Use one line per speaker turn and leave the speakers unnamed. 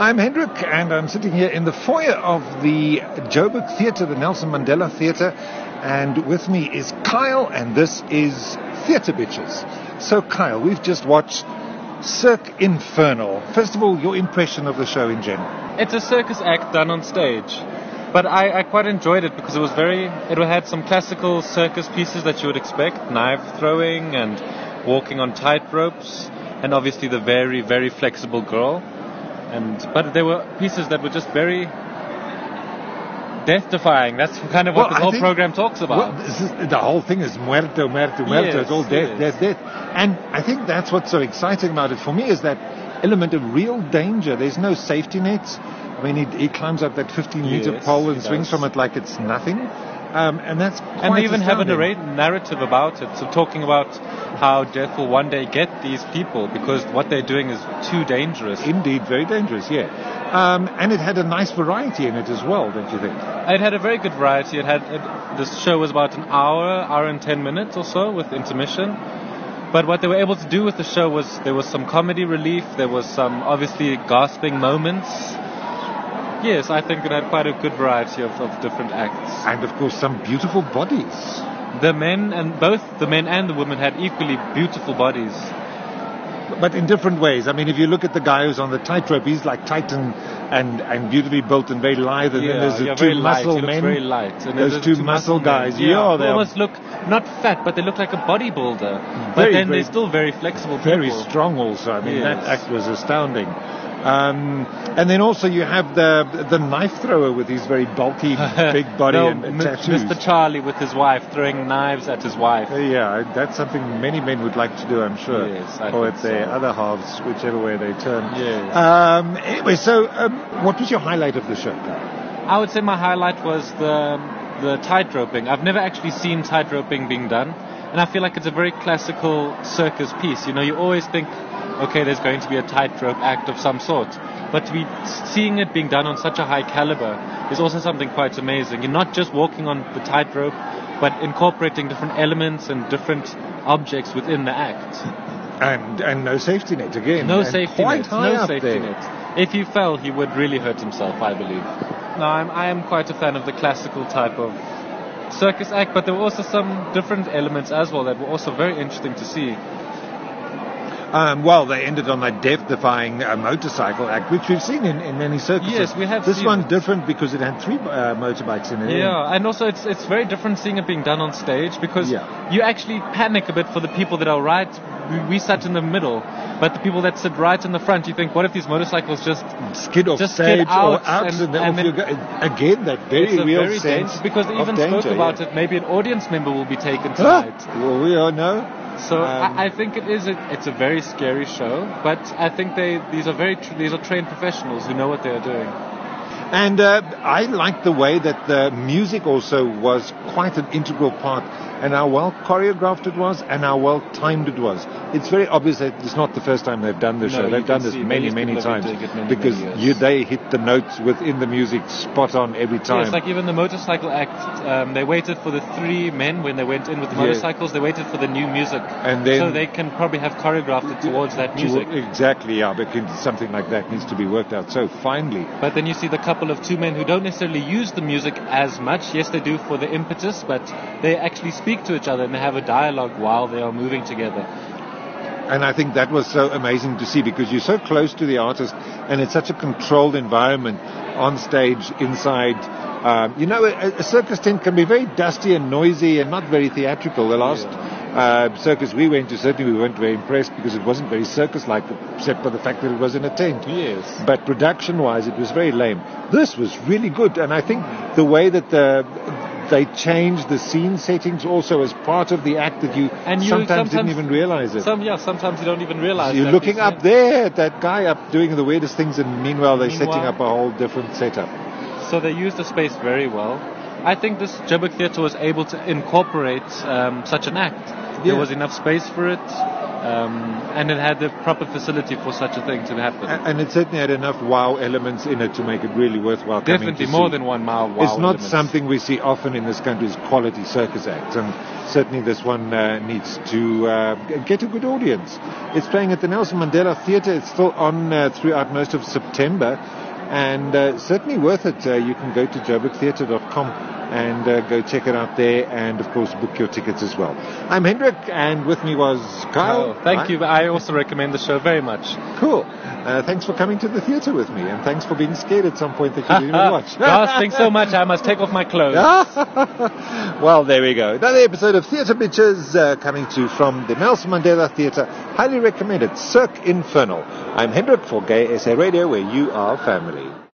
I'm Hendrik, and I'm sitting here in the foyer of the Joburg Theatre, the Nelson Mandela Theatre, and with me is Kyle, and this is Theatre Bitches. So, Kyle, we've just watched Cirque Infernal. First of all, your impression of the show in general?
It's a circus act done on stage. But I, I quite enjoyed it because it was very, it had some classical circus pieces that you would expect, knife throwing and walking on tight ropes, and obviously the very, very flexible girl and but there were pieces that were just very death defying. That's kind of what well, the whole program talks about.
Well, is, the whole thing is muerto, muerto, muerto. Yes, it's all death, death, death. And I think that's what's so exciting about it for me is that element of real danger. There's no safety nets. I mean, he, he climbs up that 15 meter yes, pole and swings does. from it like it's nothing. Um, and that's
and they even have a narrative about it. So talking about how death will one day get these people because what they're doing is too dangerous.
Indeed, very dangerous. Yeah, um, and it had a nice variety in it as well, don't you think?
It had a very good variety. It had it, this show was about an hour, hour and ten minutes or so with intermission. But what they were able to do with the show was there was some comedy relief. There was some obviously gasping moments Yes, I think it had quite a good variety of, of different acts.
And of course, some beautiful bodies.
The men and both the men and the women had equally beautiful bodies.
But in different ways. I mean, if you look at the guy who's on the tightrope, he's like titan and, and beautifully built and very lithe. And
yeah,
then there's the
yeah,
two
muscle men. Very light.
And those two, two muscle guys.
Yeah,
yeah
they almost look not fat, but they look like a bodybuilder. Very, but then very, they're still very flexible.
Very
people.
strong, also. I mean, yes. that act was astounding. Um, and then also you have the the knife thrower with his very bulky big body
no,
and tattoos.
Mr. Charlie with his wife throwing knives at his wife. Uh,
yeah, that's something many men would like to do, I'm sure.
Yes, I
or
at
their
so.
other halves, whichever way they turn.
Yes.
Um, anyway, so um, what was your highlight of the show?
I would say my highlight was the the tight roping. I've never actually seen tight roping being done, and I feel like it's a very classical circus piece. You know, you always think okay, there's going to be a tightrope act of some sort. But to be seeing it being done on such a high caliber is also something quite amazing. You're not just walking on the tightrope, but incorporating different elements and different objects within the act.
And and no safety net again.
No safety
net.
No safety
there.
net. If he fell, he would really hurt himself, I believe. No, I'm I am quite a fan of the classical type of circus act, but there were also some different elements as well that were also very interesting to see.
Um, well, they ended on that death-defying uh, motorcycle act, which we've seen in, in many circuses.
Yes, we have.
This one's
it.
different because it had three uh, motorbikes in it.
Yeah, and also it's it's very different seeing it being done on stage because
yeah.
you actually panic a bit for the people that are right. We, we, sat in the middle, but the people that sit right in the front, you think, what if these motorcycles just
skid off
just
stage
skid out
or out
and,
and,
and then,
again that very real
very
sense
because they even
danger,
spoke about
yeah.
it. Maybe an audience member will be taken tonight.
Well, we all know.
So um, I, I, think it is. A, it's a very scary show, but I think they these are very tr- these are trained professionals who know what they are doing.
And uh, I like the way that the music also was quite an integral part and how well choreographed it was and how well timed it was. It's very obvious that it's not the first time they've done this
no,
show. They've done this many, many times
many,
because
many
you, they hit the notes within the music spot on every time.
Yes, like even the motorcycle act, um, they waited for the three men when they went in with the motorcycles. They waited for the new music,
and then
so they can probably have choreographed it towards that music.
Exactly, yeah. Because something like that needs to be worked out so finely.
But then you see the couple of two men who don't necessarily use the music as much. Yes, they do for the impetus, but they actually speak to each other and they have a dialogue while they are moving together.
And I think that was so amazing to see because you're so close to the artist and it's such a controlled environment on stage, inside. Um, you know, a, a, circus tent can be very dusty and noisy and not very theatrical. The last
yeah.
Uh, circus we went to, certainly we weren't very impressed because it wasn't very circus-like, except for the fact that it was in a tent.
Yes.
But production-wise, it was very lame. This was really good, and I think the way that the they changed the scene settings also as part of the act that you,
and you
sometimes,
sometimes,
didn't even realize it.
Some, yeah, sometimes you don't even realize.
So you're looking up there at that guy up doing the weirdest things, and meanwhile they're
meanwhile,
setting up a whole different setup.
So they used the space very well. I think this Joburg Theatre was able to incorporate um, such an act.
Yeah.
There was enough space for it. Um, and it had the proper facility for such a thing to happen.
And it certainly had enough wow elements in it to make it really worthwhile.
Definitely
more
see. than one wow.
wow it's not
elements.
something we see often in this country's quality circus acts, and certainly this one uh, needs to uh, get a good audience. It's playing at the Nelson Mandela Theatre. It's still on uh, throughout most of September, and uh, certainly worth it. Uh, you can go to joburgtheatre.com and uh, go check it out there and of course book your tickets as well. I'm Hendrik and with me was Kyle.
Oh, thank you. I also recommend the show very much.
Cool. Uh, thanks for coming to the theatre with me and thanks for being scared at some point that you didn't watch.
Gosh, thanks so much. I must take off my clothes.
well, there we go. Another episode of Theatre Bitches uh, coming to you from the Nelson Mandela Theatre. Highly recommended. Cirque Infernal. I'm Hendrik for Gay SA Radio where you are family economy